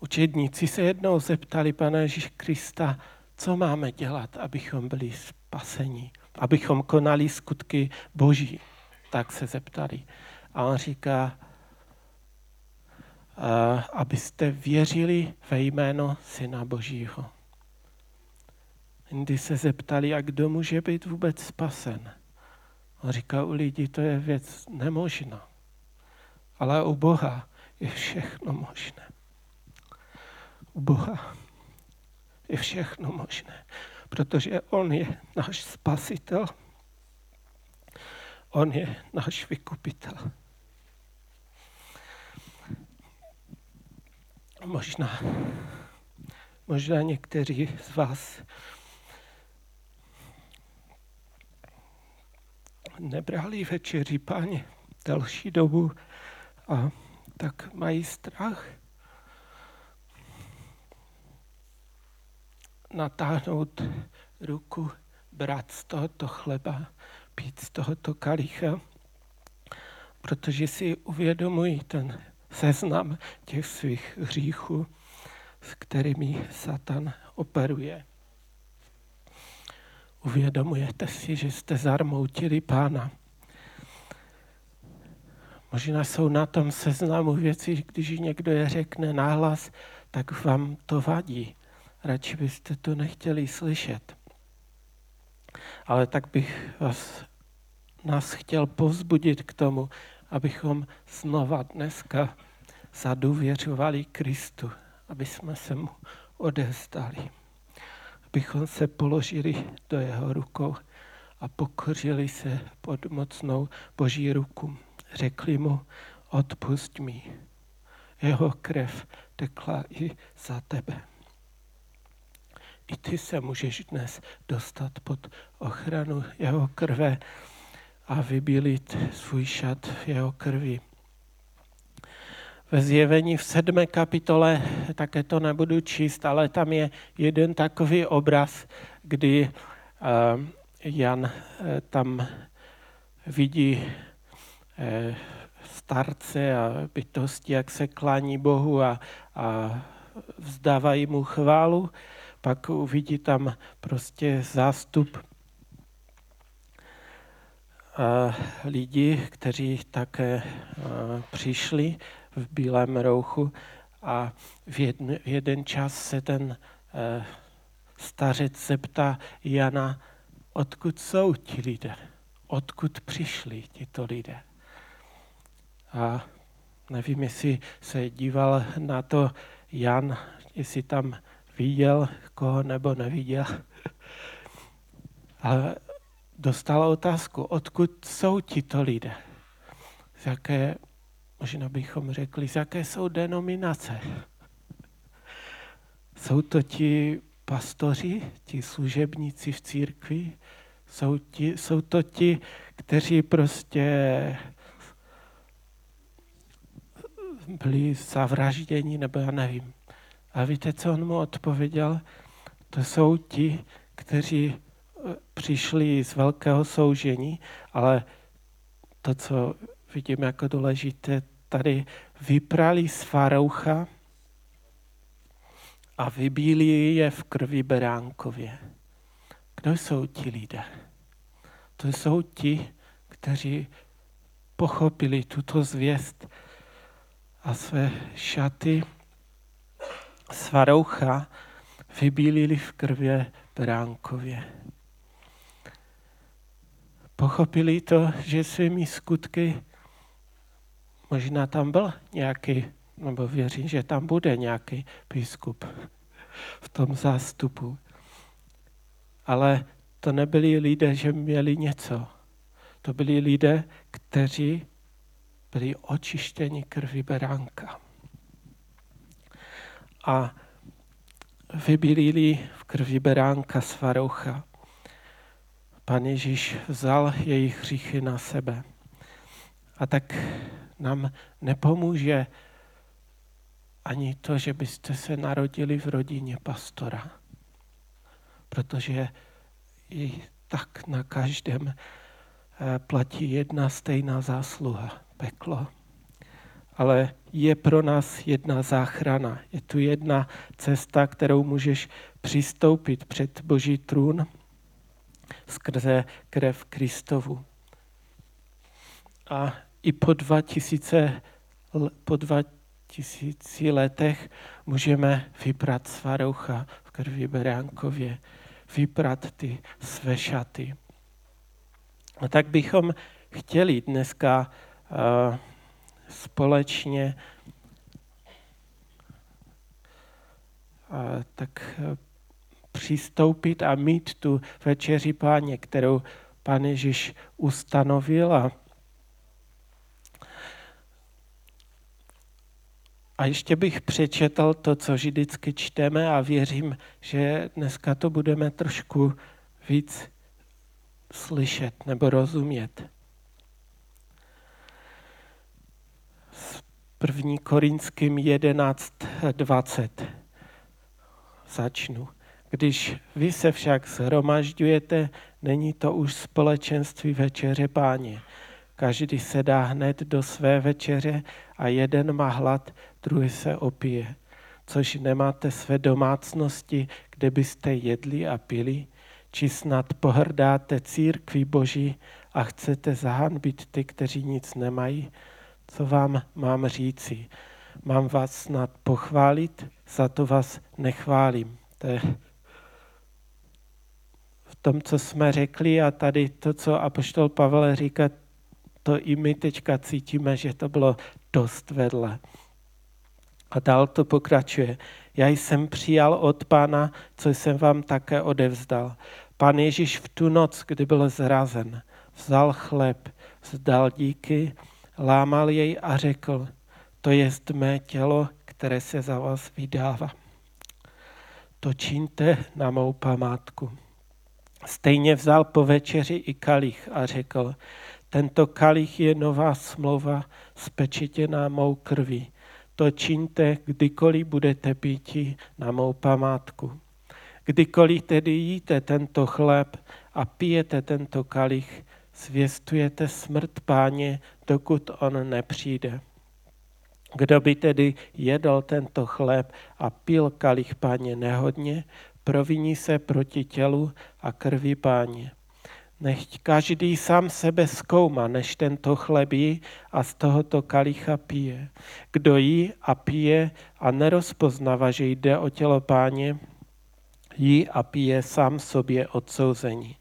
Učedníci se jednou zeptali Pana Ježíše Krista, co máme dělat, abychom byli spaseni, abychom konali skutky Boží. Tak se zeptali. A on říká, abyste věřili ve jméno Syna Božího. Jindy se zeptali, a kdo může být vůbec spasen. On říká, u lidí to je věc nemožná. Ale u Boha je všechno možné. U Boha je všechno možné, protože On je náš spasitel. On je náš vykupitel. Možná, možná někteří z vás nebrali večeři páně delší dobu a tak mají strach natáhnout ruku, brát z tohoto chleba, pít z tohoto kalicha, protože si uvědomují ten seznam těch svých hříchů, s kterými Satan operuje. Uvědomujete si, že jste zarmoutili pána. Možná jsou na tom seznamu věci, když někdo je řekne nahlas, tak vám to vadí. Radši byste to nechtěli slyšet. Ale tak bych vás, nás chtěl povzbudit k tomu, abychom znova dneska zadůvěřovali Kristu, aby jsme se mu odezdali bychom se položili do jeho rukou a pokořili se pod mocnou boží ruku. Řekli mu, odpust mi. Jeho krev tekla i za tebe. I ty se můžeš dnes dostat pod ochranu jeho krve a vybílit svůj šat v jeho krvi ve zjevení v sedmé kapitole, také to nebudu číst, ale tam je jeden takový obraz, kdy uh, Jan uh, tam vidí uh, starce a bytosti, jak se klání Bohu a, a vzdávají mu chválu. Pak uvidí tam prostě zástup lidí, kteří také přišli v bílém rouchu a v jeden, v jeden čas se ten eh, stařec zeptá Jana, odkud jsou ti lidé, odkud přišli tito lidé. A nevím, jestli se díval na to Jan, jestli tam viděl koho nebo neviděl. Ale dostal otázku, odkud jsou tito lidé, z jaké Možná bychom řekli, z jaké jsou denominace. Jsou to ti pastoři, ti služebníci v církvi, Jsou, ti, jsou to ti, kteří prostě byli zavražděni, nebo já nevím. A víte, co on mu odpověděl? To jsou ti, kteří eh, přišli z velkého soužení, ale to, co vidím jako důležité, tady vyprali z faroucha a vybíli je v krvi beránkově. Kdo jsou ti lidé? To jsou ti, kteří pochopili tuto zvěst a své šaty svaroucha vybílili v krvě beránkově. Pochopili to, že svými skutky možná tam byl nějaký, nebo věřím, že tam bude nějaký biskup v tom zástupu. Ale to nebyli lidé, že měli něco. To byli lidé, kteří byli očištěni krví beránka. A vybílili v krvi beránka svaroucha. Pan Ježíš vzal jejich hříchy na sebe. A tak nám nepomůže ani to, že byste se narodili v rodině pastora, protože i tak na každém eh, platí jedna stejná zásluha, peklo. Ale je pro nás jedna záchrana. Je tu jedna cesta, kterou můžeš přistoupit před Boží trůn skrze krev Kristovu. A i po dva tisíce, po dva tisíci letech můžeme vyprat svaroucha v krvi beránkově, vyprat ty své šaty. A tak bychom chtěli dneska uh, společně uh, tak uh, přistoupit a mít tu večeři páně, kterou Pán Ježíš ustanovil a A ještě bych přečetl to, co vždycky čteme a věřím, že dneska to budeme trošku víc slyšet nebo rozumět. První Korinským 11.20 začnu. Když vy se však zhromažďujete, není to už společenství večeře páně. Každý se dá hned do své večeře a jeden má hlad, druhý se opije. Což nemáte své domácnosti, kde byste jedli a pili, či snad pohrdáte církví boží a chcete zahanbit ty, kteří nic nemají? Co vám mám říci? Mám vás snad pochválit, za to vás nechválím. To je v tom, co jsme řekli a tady to, co apoštol Pavel říká, to i my teďka cítíme, že to bylo dost vedle. A dál to pokračuje. Já jsem přijal od pána, co jsem vám také odevzdal. Pán Ježíš v tu noc, kdy byl zrazen, vzal chleb, vzdal díky, lámal jej a řekl, to je mé tělo, které se za vás vydává. To čiňte na mou památku. Stejně vzal po večeři i kalich a řekl, tento kalich je nová smlouva spečetěná mou krví. To čiňte, kdykoliv budete píti na mou památku. Kdykoliv tedy jíte tento chléb a pijete tento kalich, zvěstujete smrt páně, dokud on nepřijde. Kdo by tedy jedl tento chléb a pil kalich páně nehodně, proviní se proti tělu a krvi páně. Nechť každý sám sebe zkoumá, než tento chleb jí a z tohoto kalicha pije. Kdo jí a pije a nerozpoznává, že jde o tělo páně, jí a pije sám sobě odsouzení.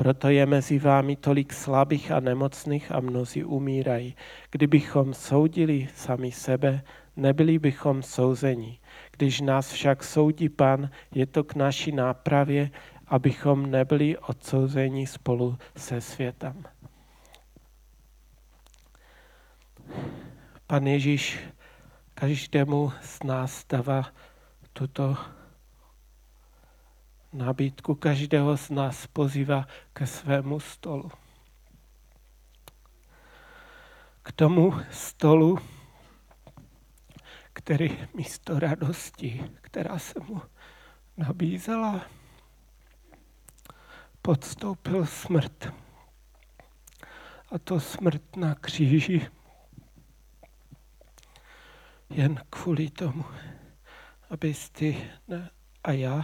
Proto je mezi vámi tolik slabých a nemocných a mnozí umírají. Kdybychom soudili sami sebe, nebyli bychom souzeni. Když nás však soudí pan, je to k naší nápravě, abychom nebyli odsouzeni spolu se světem. Pan Ježíš každému z nás dává tuto nabídku každého z nás pozývá ke svému stolu. K tomu stolu, který místo radosti, která se mu nabízela, podstoupil smrt. A to smrt na kříži jen kvůli tomu, abys ty a já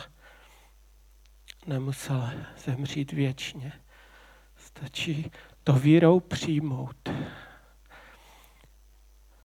nemusel zemřít věčně. Stačí to vírou přijmout